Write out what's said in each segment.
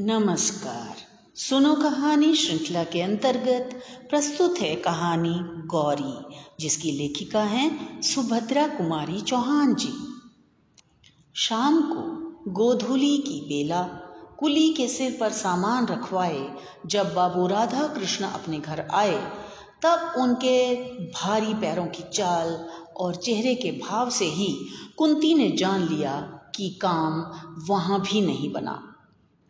नमस्कार। सुनो कहानी श्रृंखला के अंतर्गत प्रस्तुत है कहानी गौरी, जिसकी लेखिका हैं सुभद्रा कुमारी चौहान जी। शाम को गोधुली की बेला कुली के सिर पर सामान रखवाए जब बाबू राधा कृष्ण अपने घर आए, तब उनके भारी पैरों की चाल और चेहरे के भाव से ही कुंती ने जान लिया कि काम वहाँ भी नहीं बना।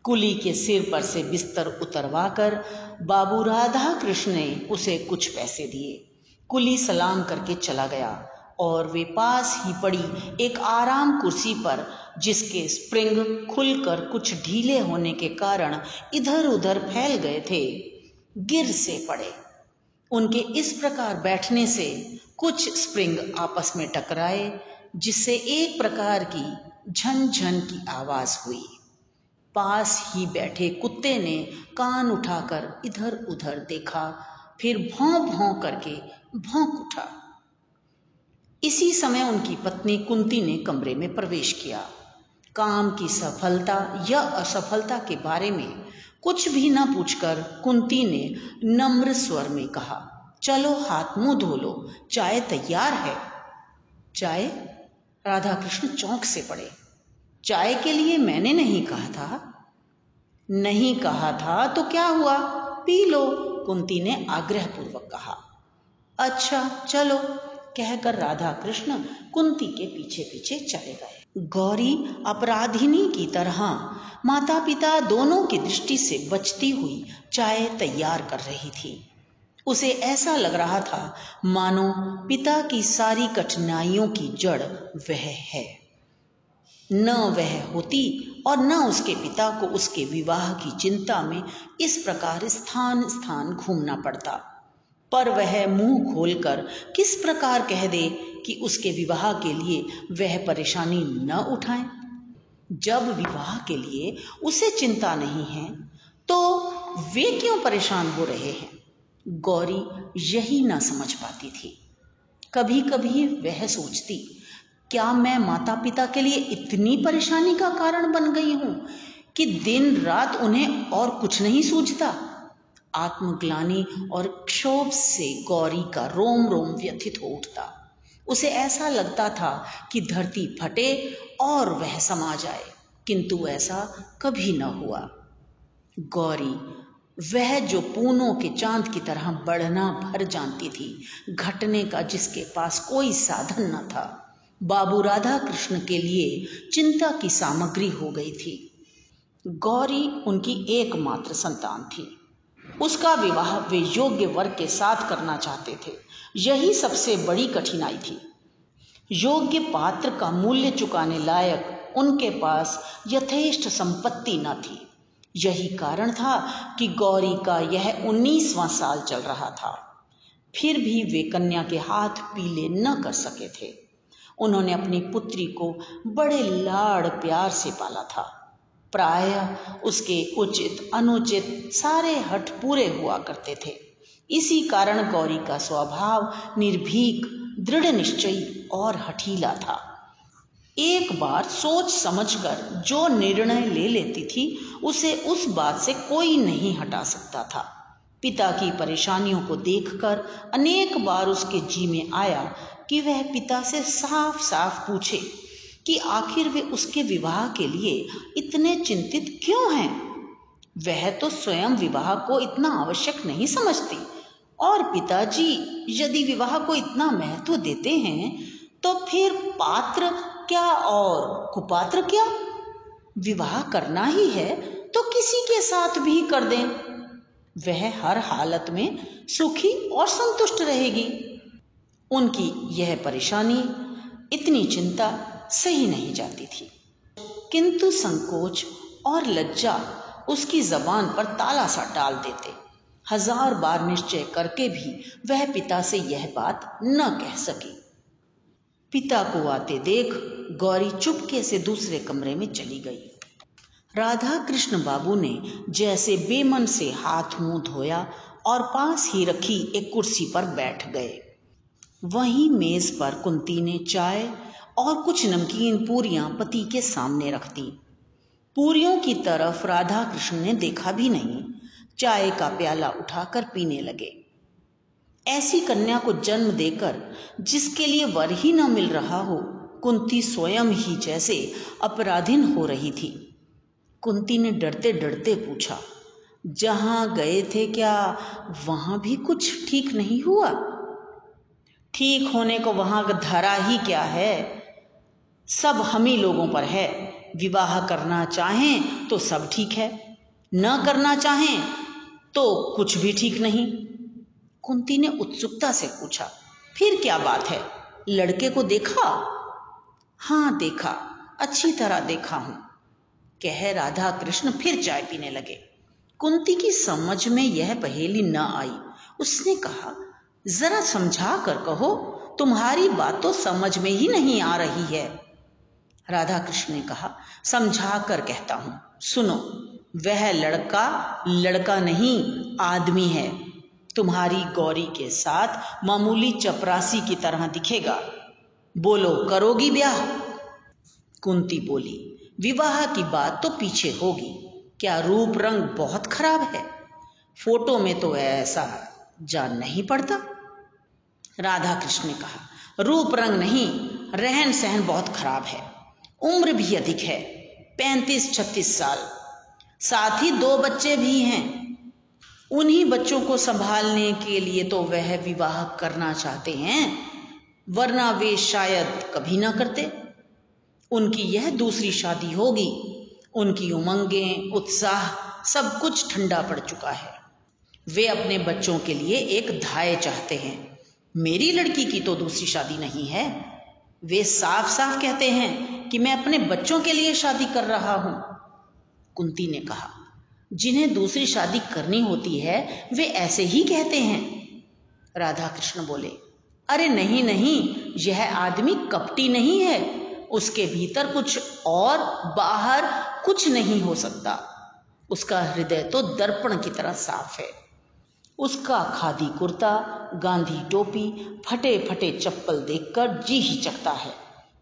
कुली के सिर पर से बिस्तर उतरवा कर बाबू राधा कृष्ण ने उसे कुछ पैसे दिए। कुली सलाम करके चला गया और वे पास ही पड़ी एक आराम कुर्सी पर, जिसके स्प्रिंग खुलकर कुछ ढीले होने के कारण इधर उधर फैल गए थे। गिर से पड़े। उनके इस प्रकार बैठने से कुछ स्प्रिंग आपस में टकराए, जिससे एक प्रकार की झन की आवाज़ हुई। पास ही बैठे कुत्ते ने कान उठाकर इधर उधर देखा, फिर भौं भौं करके भौंक उठा। इसी समय उनकी पत्नी कुंती ने कमरे में प्रवेश किया। काम की सफलता या असफलता के बारे में कुछ भी न पूछकर कुंती ने नम्र स्वर में कहा, चलो हाथ मुँह धो लो, चाय तैयार है। चाय? राधा कृष्ण चौंक से पड़े। चाय के लिए मैंने नहीं कहा था। नहीं कहा था तो क्या हुआ? पी लो, कुंती ने आग्रह पूर्वक कहा। अच्छा चलो, कहकर राधा कृष्ण कुंती के पीछे पीछे चले गए। गौरी अपराधिनी की तरह माता पिता दोनों की दृष्टि से बचती हुई चाय तैयार कर रही थी। उसे ऐसा लग रहा था, मानो पिता की सारी कठिनाइयों की जड़ वह है। न वह होती और न उसके पिता को उसके विवाह की चिंता में इस प्रकार स्थान स्थान घूमना पड़ता। पर वह मुँह खोलकर किस प्रकार कह दे कि उसके विवाह के लिए वह परेशानी न उठाए? जब विवाह के लिए उसे चिंता नहीं है तो वे क्यों परेशान हो रहे हैं? गौरी यही ना समझ पाती थी। कभी कभी वह सोचती क्या मैं माता पिता के लिए इतनी परेशानी का कारण बन गई हूँ कि दिन रात उन्हें और कुछ नहीं सूझता? आत्मग्लानी और क्षोभ से गौरी का रोम रोम व्यथित हो उठता। उसे ऐसा लगता था कि धरती फटे और वह समा जाए, किंतु ऐसा कभी न हुआ। गौरी, वह जो पूनों के चाँद की तरह बढ़ना भर जानती थी, घटने का जिसके पास कोई साधन न था। बाबू राधा कृष्ण के लिए चिंता की सामग्री हो गई थी। गौरी उनकी एकमात्र संतान थी। उसका विवाह वे योग्य वर्ग के साथ करना चाहते थे। यही सबसे बड़ी कठिनाई थी। योग्य पात्र का मूल्य चुकाने लायक उनके पास यथेष्ट संपत्ति न थी। यही कारण था कि गौरी का यह उन्नीसवां साल चल रहा था। फिर भी वे कन्या के हाथ पीले न कर सके थे। उन्होंने अपनी पुत्री को बड़े लाड़ प्यार से पाला था। प्राय उसके उचित, अनुचित सारे हट पूरे हुआ करते थे। इसी कारण गौरी का स्वभाव निर्भीक, दृढ़ निश्चयी और हठीला था। एक बार सोच समझकर जो निर्णय ले लेती थी, उसे उस बात से कोई नहीं हटा सकता था। पिता की परेशानियों को देखकर अनेक बार उसके जी में आया कि वह पिता से साफ़ साफ़ पूछे कि आखिर वे उसके विवाह के लिए इतने चिंतित क्यों हैं? वह तो स्वयं विवाह को इतना आवश्यक नहीं समझती। और पिताजी, यदि विवाह को इतना महत्व देते हैं तो फिर पात्र क्या और कुपात्र क्या? विवाह करना ही है तो किसी के साथ भी कर दें। वह हर हालत में सुखी और संतुष्ट रहेगी। उनकी यह परेशानी इतनी चिंता सही नहीं जाती थी। किंतु संकोच और लज्जा उसकी जबान पर ताला सा डाल देते। हज़ार बार निश्चय करके भी वह पिता से यह बात न कह सकी। पिता को आते देख गौरी चुपके से दूसरे कमरे में चली गई। राधा कृष्ण बाबू ने जैसे बेमन से हाथ मुँह धोया और पास ही रखी एक कुर्सी पर बैठ गए। वहीं मेज पर कुंती ने चाय और कुछ नमकीन पूरियाँ पति के सामने रख दी। पूरियों की तरफ़ राधा कृष्ण ने देखा भी नहीं। चाय का प्याला उठाकर पीने लगे। ऐसी कन्या को जन्म देकर जिसके लिए वर ही न मिल रहा हो, कुंती स्वयं ही जैसे अपराधीन हो रही थी। कुंती ने डरते डरते पूछा, जहाँ गए थे क्या वहाँ भी कुछ ठीक नहीं हुआ? ठीक होने को वहाँ धरा ही क्या है? सब हम ही लोगों पर है। विवाह करना चाहें तो सब ठीक है। न करना चाहें तो कुछ भी ठीक नहीं। कुंती ने उत्सुकता से पूछा, फिर क्या बात है? लड़के को देखा? हाँ देखा। अच्छी तरह देखा हूँ। कह राधा कृष्ण फिर चाय पीने लगे। कुंती की समझ में यह पहेली न आई। उसने कहा जरा समझा कर कहो, तुम्हारी बात तो समझ में ही नहीं आ रही है। राधा कृष्ण ने कहा समझा कर कहता हूँ, सुनो, वह लड़का लड़का नहीं, आदमी है। तुम्हारी गौरी के साथ मामूली चपरासी की तरह दिखेगा। बोलो, करोगी ब्याह? कुंती बोली, विवाह की बात तो पीछे होगी, क्या रूप रंग बहुत खराब है? फ़ोटो में तो ऐसा जान नहीं पड़ता। राधा कृष्ण ने कहा, रूप रंग नहीं रहन सहन बहुत खराब है। उम्र भी अधिक है पैंतीस छत्तीस साल। साथ ही दो बच्चे भी हैं। उन्हीं बच्चों को संभालने के लिए तो वह विवाह करना चाहते हैं, वरना वे शायद कभी ना करते। उनकी यह दूसरी शादी होगी, उनकी उमंगें, उत्साह, सब कुछ ठंडा पड़ चुका है। वे अपने बच्चों के लिए एक धाय चाहते हैं। मेरी लड़की की तो दूसरी शादी नहीं है। वे साफ़ साफ़ कहते हैं कि मैं अपने बच्चों के लिए शादी कर रहा हूँ। कुंती ने कहा, जिन्हें दूसरी शादी करनी होती है, वे ऐसे ही कहते हैं। राधा कृष्ण बोले, अरे नहीं नहीं, यह आदमी कपटी नहीं है। उसके भीतर कुछ और बाहर कुछ नहीं हो सकता। उसका हृदय तो दर्पण की तरह साफ़ है। उसका खादी कुर्ता, गांधी टोपी फटे फटे चप्पल देखकर जी ही चकता है।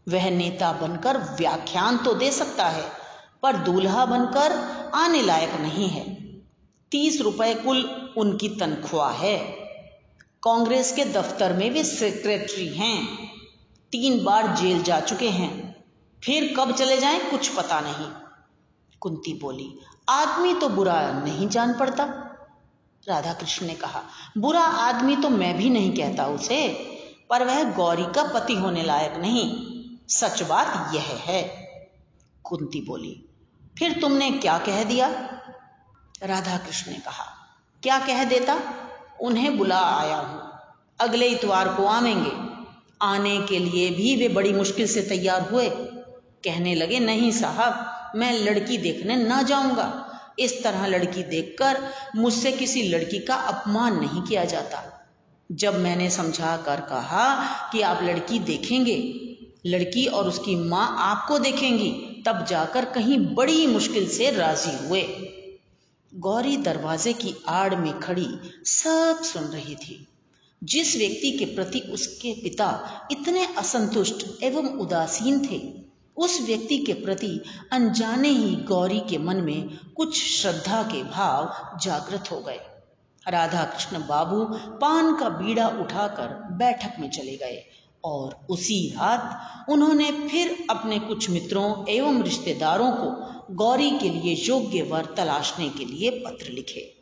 वह नेता बनकर व्याख्यान तो दे सकता है, पर दूल्हा बनकर आने लायक नहीं है। तीस रुपए कुल उनकी तनख्वाह है। कांग्रेस के दफ्तर में वे सेक्रेटरी हैं। तीन बार जेल जा चुके हैं। फिर कब चले जाएँ कुछ पता नहीं। कुंती बोली, आदमी तो बुरा नहीं जान पड़ता। राधा कृष्ण ने कहा, बुरा आदमी तो मैं भी नहीं कहता उसे, पर वह गौरी का पति होने लायक नहीं। सच बात यह है। कुंती बोली, फिर तुमने क्या कह दिया? राधा कृष्ण ने कहा, क्या कह देता? उन्हें बुला आया हूँ। अगले इतवार को आवेंगे। आने के लिए भी वे बड़ी मुश्किल से तैयार हुए। कहने लगे, नहीं साहब, मैं लड़की देखने ना जाऊँगा। इस तरह लड़की देखकर मुझसे किसी लड़की का अपमान नहीं किया जाता। जब मैंने समझा कर कहा कि आप लड़की देखेंगे, लड़की और उसकी माँ आपको देखेंगी, तब जाकर कहीं बड़ी मुश्किल से राज़ी हुए। गौरी दरवाजे की आड़ में खड़ी सब सुन रही थी। जिस व्यक्ति के प्रति उसके पिता इतने असंतुष्ट एवं उदासीन थे उस व्यक्ति के प्रति अनजाने ही गौरी के मन में कुछ श्रद्धा के भाव जागृत हो गए। राधा कृष्ण बाबू पान का बीड़ा उठाकर बैठक में चले गए और उसी रात उन्होंने फिर अपने कुछ मित्रों एवं रिश्तेदारों को गौरी के लिए योग्य वर तलाशने के लिए पत्र लिखे।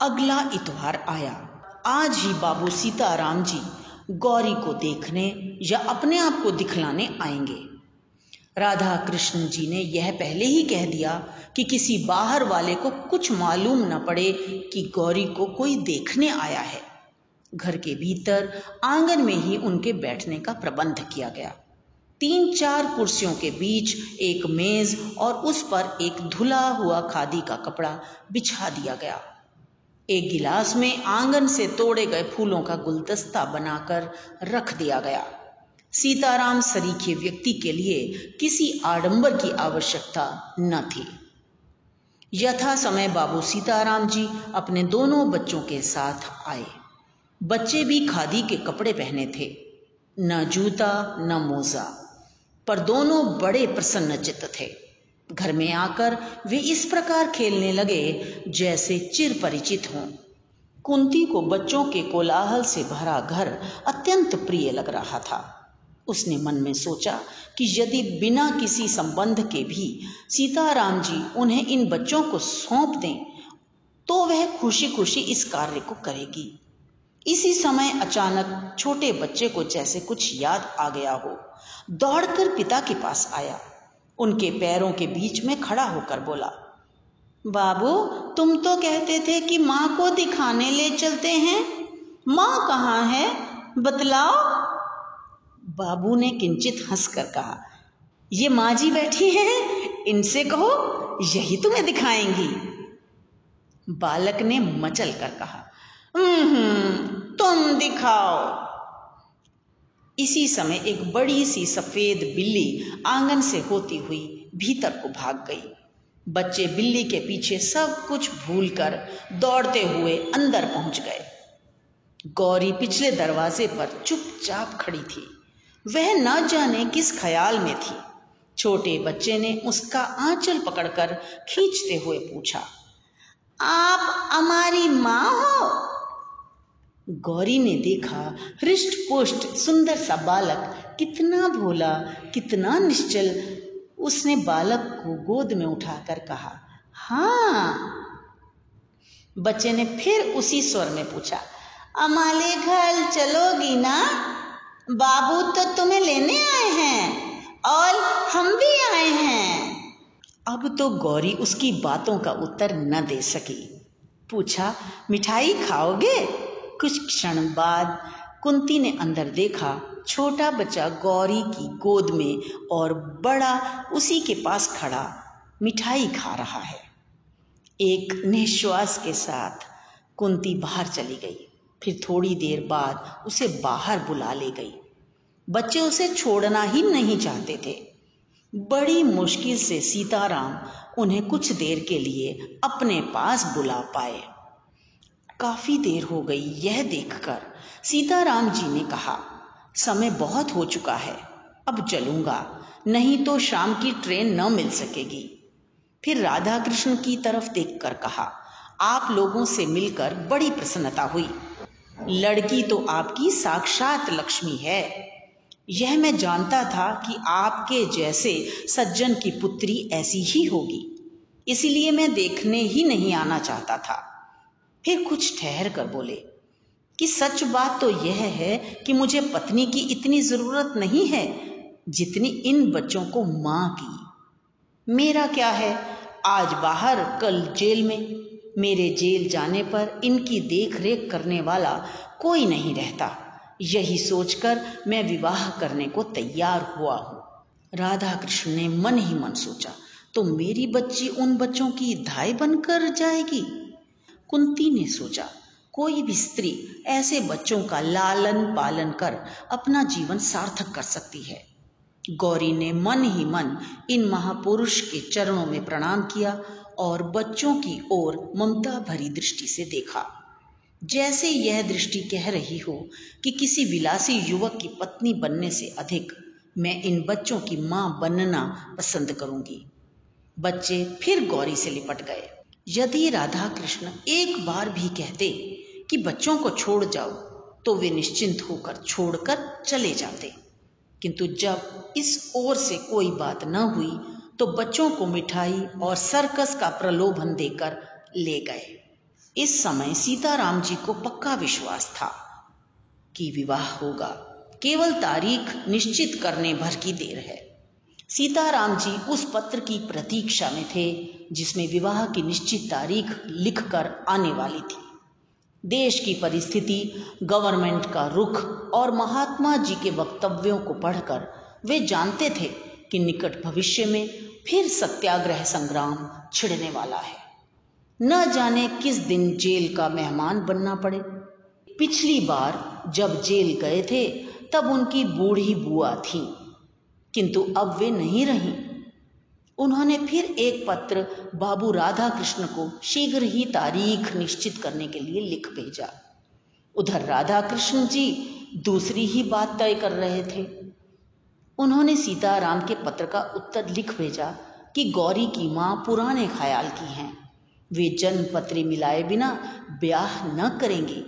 अगला इतवार आया। आज ही बाबू सीताराम जी गौरी को देखने या अपने आप को दिखलाने आएँगे। राधा कृष्ण जी ने यह पहले ही कह दिया कि किसी बाहर वाले को कुछ मालूम न पड़े कि गौरी को कोई देखने आया है। घर के भीतर आँगन में ही उनके बैठने का प्रबंध किया गया। तीन चार कुर्सियों के बीच एक मेज और उस पर एक धुला हुआ खादी का कपड़ा बिछा दिया गया। एक गिलास में आँगन से तोड़े गए फूलों का गुलदस्ता बनाकर रख दिया गया। सीताराम सरीखे व्यक्ति के लिए किसी आडंबर की आवश्यकता न थी। यथा समय बाबू सीताराम जी अपने दोनों बच्चों के साथ आए। बच्चे भी खादी के कपड़े पहने थे। न जूता, न मोजा। पर दोनों बड़े प्रसन्न चित्त थे। घर में आकर वे इस प्रकार खेलने लगे जैसे चिर परिचित हों। कुंती को बच्चों के कोलाहल से भरा घर अत्यंत प्रिय लग रहा था। उसने मन में सोचा कि यदि बिना किसी संबंध के भी सीताराम जी उन्हें इन बच्चों को सौंप दें तो वह खुशी खुशी इस कार्य को करेगी। इसी समय अचानक छोटे बच्चे को जैसे कुछ याद आ गया हो, दौड़कर पिता के पास आया। उनके पैरों के बीच में खड़ा होकर बोला, बाबू, तुम तो कहते थे कि माँ को दिखाने ले चलते हैं। माँ कहाँ है? बतलाओ। बाबू ने किंचित हंसकर कहा, ये माँ जी बैठी हैं, इनसे कहो, यही तुम्हें दिखाएँगी. बालक ने मचल कर कहा तुम दिखाओ. इसी समय एक बड़ी सी सफ़ेद बिल्ली आँगन से होती हुई भीतर को भाग गई। बच्चे बिल्ली के पीछे सब कुछ भूलकर दौड़ते हुए अंदर पहुँच गए। गौरी पिछले दरवाजे पर चुपचाप खड़ी थी। वह न जाने किस ख्याल में थी। छोटे बच्चे ने उसका आंचल पकड़कर खींचते हुए पूछा, आप हमारी माँ हो? गौरी ने देखा हृष्ट पुष्ट सुंदर सा बालक कितना भोला, कितना निश्चल। उसने बालक को गोद में उठाकर कहा हाँ। बच्चे ने फिर उसी स्वर में पूछा अमाले घर चलोगी ना? बाबू तो तुम्हें लेने आए हैं और हम भी आए हैं। अब तो गौरी उसकी बातों का उत्तर न दे सकी। पूछा, मिठाई खाओगे? कुछ क्षण बाद कुंती ने अंदर देखा, छोटा बच्चा गौरी की गोद में और बड़ा उसी के पास खड़ा, मिठाई खा रहा है। एक निश्वास के साथ कुंती बाहर चली गई। फिर थोड़ी देर बाद उसे बाहर बुला ले गई। बच्चे उसे छोड़ना ही नहीं चाहते थे। बड़ी मुश्किल से सीताराम उन्हें कुछ देर के लिए अपने पास बुला पाए। काफ़ी देर हो गई यह देखकर। सीताराम जी ने कहा, समय बहुत हो चुका है, अब चलूँगा, नहीं तो शाम की ट्रेन न मिल सकेगी। फिर राधा कृष्ण की तरफ़ देखकर कहा, आप लोगों से मिलकर बड़ी प्रसन्नता हुई। लड़की तो आपकी साक्षात लक्ष्मी है। यह मैं जानता था कि आपके जैसे सज्जन की पुत्री ऐसी ही होगी। इसीलिए मैं देखने ही नहीं आना चाहता था। फिर कुछ ठहर कर बोले, कि सच बात तो यह है कि मुझे पत्नी की इतनी ज़रूरत नहीं है जितनी इन बच्चों को माँ की। मेरा क्या है? आज बाहर, कल जेल में। मेरे जेल जाने पर इनकी देख रेख करने वाला कोई नहीं रहता। यही सोचकर मैं विवाह करने को तैयार हुआ हूँ। राधा कृष्ण ने मन ही मन सोचा तो मेरी बच्ची उन बच्चों की धाय बनकर जाएगी। कुंती ने सोचा, कोई भी स्त्री ऐसे बच्चों का लालन पालन कर अपना जीवन सार्थक कर सकती है। गौरी ने मन ही मन इन महापुरुष के चरणों में प्रणाम किया और बच्चों की ओर ममता भरी दृष्टि से देखा। जैसे यह दृष्टि कह रही हो कि किसी विलासी युवक की पत्नी बनने से अधिक मैं इन बच्चों की माँ बनना पसंद करूँगी। बच्चे फिर गौरी से लिपट गए। यदि राधा कृष्ण एक बार भी कहते कि बच्चों को छोड़ जाओ तो वे निश्चिंत होकर छोड़कर चले जाते। किंतु जब इस ओर से कोई बात न हुई तो बच्चों को मिठाई और सर्कस का प्रलोभन देकर ले गए। इस समय सीताराम जी को पक्का विश्वास था कि विवाह होगा। केवल तारीख निश्चित करने भर की देर है। सीताराम जी उस पत्र की प्रतीक्षा में थे, जिसमें विवाह की निश्चित तारीख लिखकर आने वाली थी। देश की परिस्थिति, गवर्नमेंट का रुख और महात्मा जी के वक्तव्यों को पढ़कर वे जानते थे कि निकट भविष्य में फिर सत्याग्रह संग्राम छिड़ने वाला है। न जाने किस दिन जेल का मेहमान बनना पड़े। पिछली बार जब जेल गए थे, तब उनकी बूढ़ी बुआ थी, किंतु अब वे नहीं रहीं। उन्होंने फिर एक पत्र बाबू राधा कृष्ण को शीघ्र ही तारीख निश्चित करने के लिए लिख भेजा। उधर राधा कृष्ण जी दूसरी ही बात तय कर रहे थे। उन्होंने सीताराम के पत्र का उत्तर लिख भेजा कि गौरी की माँ पुराने ख्याल की हैं। वे जन्म पत्री मिलाए बिना ब्याह न करेंगे।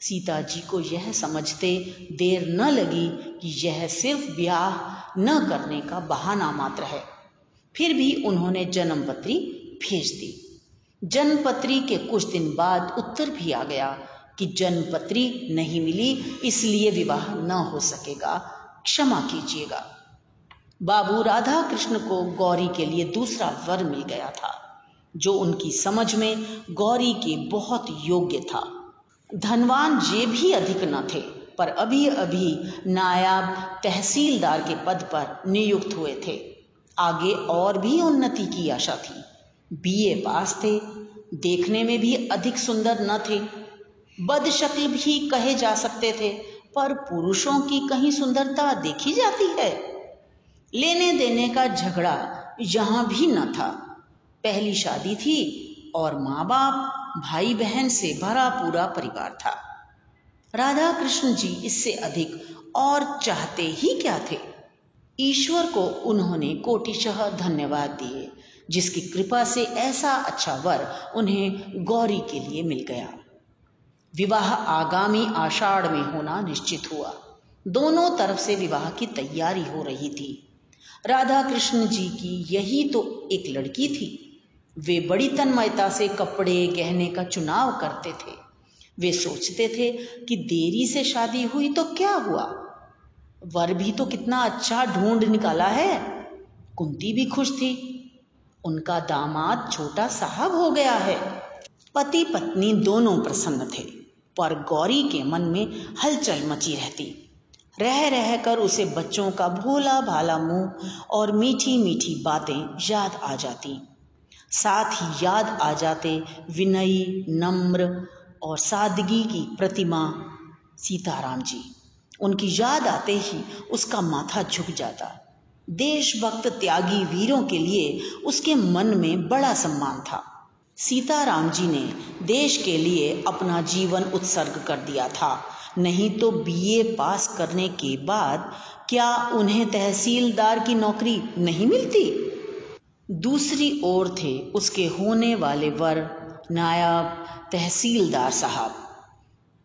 सीता जी को यह समझते देर न लगी कि यह सिर्फ़ ब्याह न करने का बहाना मात्र है। फिर भी उन्होंने जन्मपत्री भेज दी। जन्मपत्री के कुछ दिन बाद उत्तर भी आ गया कि जन्मपत्री नहीं मिली, इसलिए विवाह न हो सकेगा। क्षमा कीजिएगा। बाबू राधा कृष्ण को गौरी के लिए दूसरा वर मिल गया था। जो उनकी समझ में गौरी के बहुत योग्य था। धनवान ये भी अधिक न थे, पर अभी अभी नायाब तहसीलदार के पद पर नियुक्त हुए थे। आगे और भी उन्नति की आशा थी। बीए पास थे, देखने में भी अधिक सुंदर न थे। बदशक्ल भी कहे जा सकते थे, पर पुरुषों की कहीं सुंदरता देखी जाती है। लेने देने का झगड़ा यहाँ भी न था। पहली शादी थी और माँ बाप भाई बहन से भरा पूरा परिवार था। राधा कृष्ण जी इससे अधिक और चाहते ही क्या थे? ईश्वर को उन्होंने कोटिशह धन्यवाद दिए, जिसकी कृपा से ऐसा अच्छा वर उन्हें गौरी के लिए मिल गया। विवाह आगामी आषाढ़ में होना निश्चित हुआ। दोनों तरफ़ से विवाह की तैयारी हो रही थी। राधा कृष्ण जी की यही तो एक लड़की थी। वे बड़ी तन्मयता से कपड़े गहने का चुनाव करते थे। वे सोचते थे कि देरी से शादी हुई तो क्या हुआ? वर भी तो कितना अच्छा ढूंढ निकाला है। कुंती भी खुश थी। उनका दामाद छोटा साहब हो गया है। पति पत्नी दोनों प्रसन्न थे, पर गौरी के मन में हलचल मची रहती। रह रह कर उसे बच्चों का भोला भाला मुँह और मीठी मीठी बातें याद आ जाती। साथ ही याद आ जाते विनयी, नम्र और सादगी की प्रतिमा सीताराम जी। उनकी याद आते ही उसका माथा झुक जाता। देशभक्त त्यागी वीरों के लिए उसके मन में बड़ा सम्मान था। सीताराम जी ने देश के लिए अपना जीवन उत्सर्ग कर दिया था। नहीं तो बीए पास करने के बाद क्या उन्हें तहसीलदार की नौकरी नहीं मिलती? दूसरी ओर थे उसके होने वाले वर नायब तहसीलदार साहब,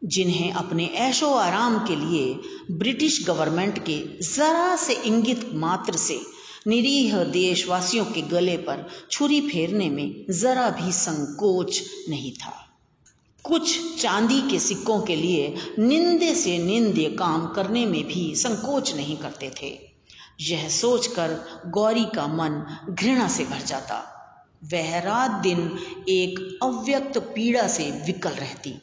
जिन्हें अपने ऐशो आराम के लिए ब्रिटिश गवर्नमेंट के ज़रा से इंगित मात्र से निरीह देशवासियों के गले पर छुरी फेरने में ज़रा भी संकोच नहीं था। कुछ चांदी के सिक्कों के लिए निंदे से निंदे काम करने में भी संकोच नहीं करते थे। यह सोचकर गौरी का मन घृणा से भर जाता। वह रात दिन एक अव्यक्त पीड़ा से विकल रहती।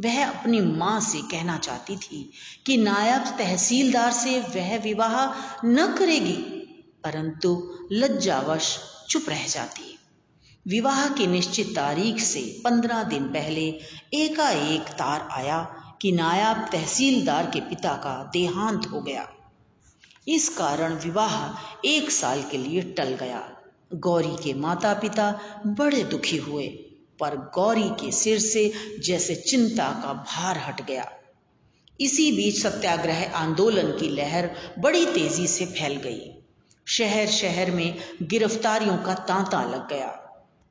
वह अपनी माँ से कहना चाहती थी कि नायब तहसीलदार से वह विवाह न करेगी, परंतु लज्जावश चुप रह जाती। विवाह की निश्चित तारीख से पंद्रह दिन पहले एकाएक तार आया कि नायब तहसीलदार के पिता का देहांत हो गया। इस कारण विवाह एक साल के लिए टल गया। गौरी के माता पिता बड़े दुखी हुए, पर गौरी के सिर से जैसे चिंता का भार हट गया। इसी बीच सत्याग्रह आंदोलन की लहर बड़ी तेज़ी से फैल गई। शहर शहर में गिरफ्तारियों का तांता लग गया।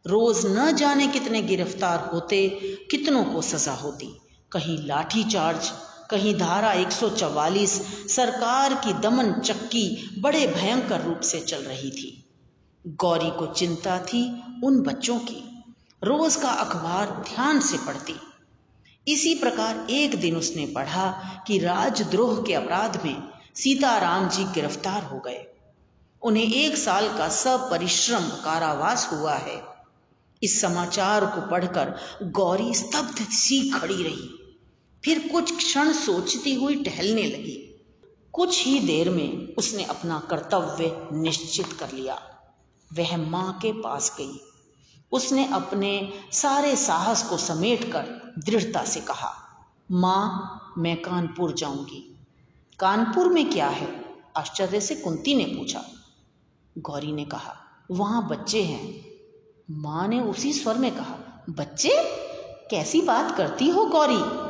रोज न जाने कितने गिरफ़्तार होते, कितनों को सजा होती। कहीं लाठी चार्ज कहीं धारा 144 सरकार की दमन चक्की बड़े भयंकर रूप से चल रही थी। गौरी को चिंता थी उन बच्चों की। रोज का अखबार ध्यान से पढ़ती। इसी प्रकार एक दिन उसने पढ़ा कि राजद्रोह के अपराध में सीताराम जी गिरफ़्तार हो गए। उन्हें एक साल का सपरिश्रम कारावास हुआ है। इस समाचार को पढ़कर गौरी स्तब्ध सी खड़ी रही। फिर कुछ क्षण सोचती हुई टहलने लगी। कुछ ही देर में उसने अपना कर्तव्य निश्चित कर लिया। वह माँ के पास गई। उसने अपने सारे साहस को समेटकर दृढ़ता से कहा, माँ, मैं कानपुर जाऊँगी। कानपुर में क्या है? आश्चर्य से कुंती ने पूछा। गौरी ने कहा, वहाँ बच्चे हैं। माँ ने उसी स्वर में कहा, बच्चे? कैसी बात करती हो गौरी?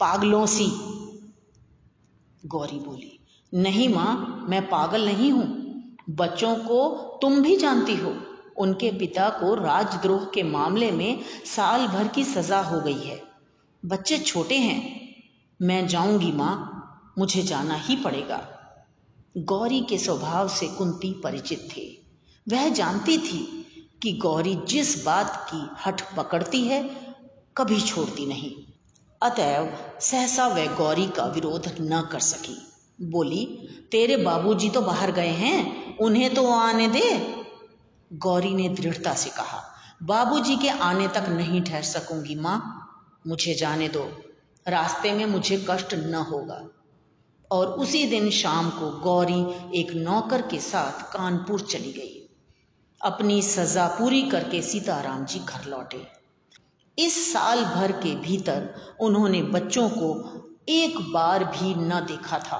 पागलों सी। गौरी बोली, नहीं माँ, मैं पागल नहीं हूँ। बच्चों को तुम भी जानती हो। उनके पिता को राजद्रोह के मामले में साल भर की सजा हो गई है। बच्चे छोटे हैं। मैं जाऊँगी माँ, मुझे जाना ही पड़ेगा। गौरी के स्वभाव से कुंती परिचित थे। वह जानती थी कि गौरी जिस बात की हठ पकड़ती है, कभी छोड़ती नहीं। अतएव सहसा वह गौरी का विरोध न कर सकी। बोली, तेरे बाबूजी तो बाहर गए हैं, उन्हें तो आने दे। गौरी ने दृढ़ता से कहा, बाबूजी के आने तक नहीं ठहर सकूँगी माँ, मुझे जाने दो। रास्ते में मुझे कष्ट न होगा। और उसी दिन शाम को गौरी एक नौकर के साथ कानपुर चली गई। अपनी सजा पूरी करके सीताराम जी घर लौटे। इस साल भर के भीतर उन्होंने बच्चों को एक बार भी न देखा था।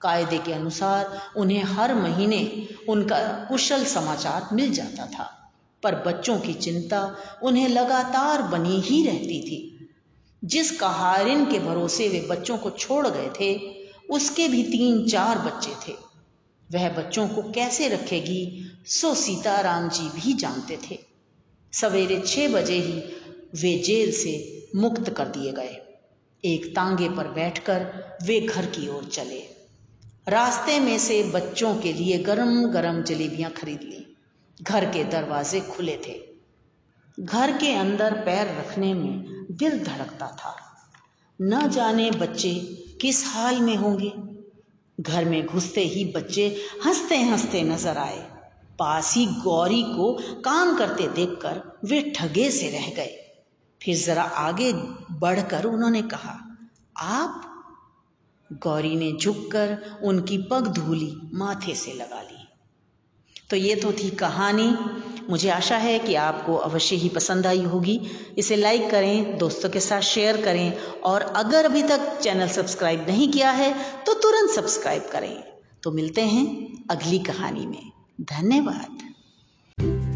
कायदे के अनुसार उन्हें हर महीने उनका कुशल समाचार मिल जाता था, पर बच्चों की चिंता उन्हें लगातार बनी ही रहती थी। जिस कहारिन के भरोसे वे बच्चों को छोड़ गए थे, उसके भी तीन चार बच्चे थे। वह बच्चों को कैसे रखेगी, सो सीताराम जी भी जानते थे। सवेरे छह बजे ही वे जेल से मुक्त कर दिए गए। एक तांगे पर बैठकर वे घर की ओर चले। रास्ते में से बच्चों के लिए गरम गरम जलेबियाँ खरीद ली। घर के दरवाजे खुले थे। घर के अंदर पैर रखने में दिल धड़कता था। न जाने बच्चे किस हाल में होंगे। घर में घुसते ही बच्चे हँसते हँसते नज़र आए। पास ही गौरी को काम करते देखकर वे ठगे से रह गए। फिर जरा आगे बढ़कर उन्होंने कहा, आप गौरी ने झुककर उनकी पग धूली माथे से लगा ली। तो ये तो थी कहानी। मुझे आशा है कि आपको अवश्य ही पसंद आई होगी। इसे लाइक करें, दोस्तों के साथ शेयर करें और अगर अभी तक चैनल सब्सक्राइब नहीं किया है तो तुरंत सब्सक्राइब करें। तो मिलते हैं अगली कहानी में। धन्यवाद।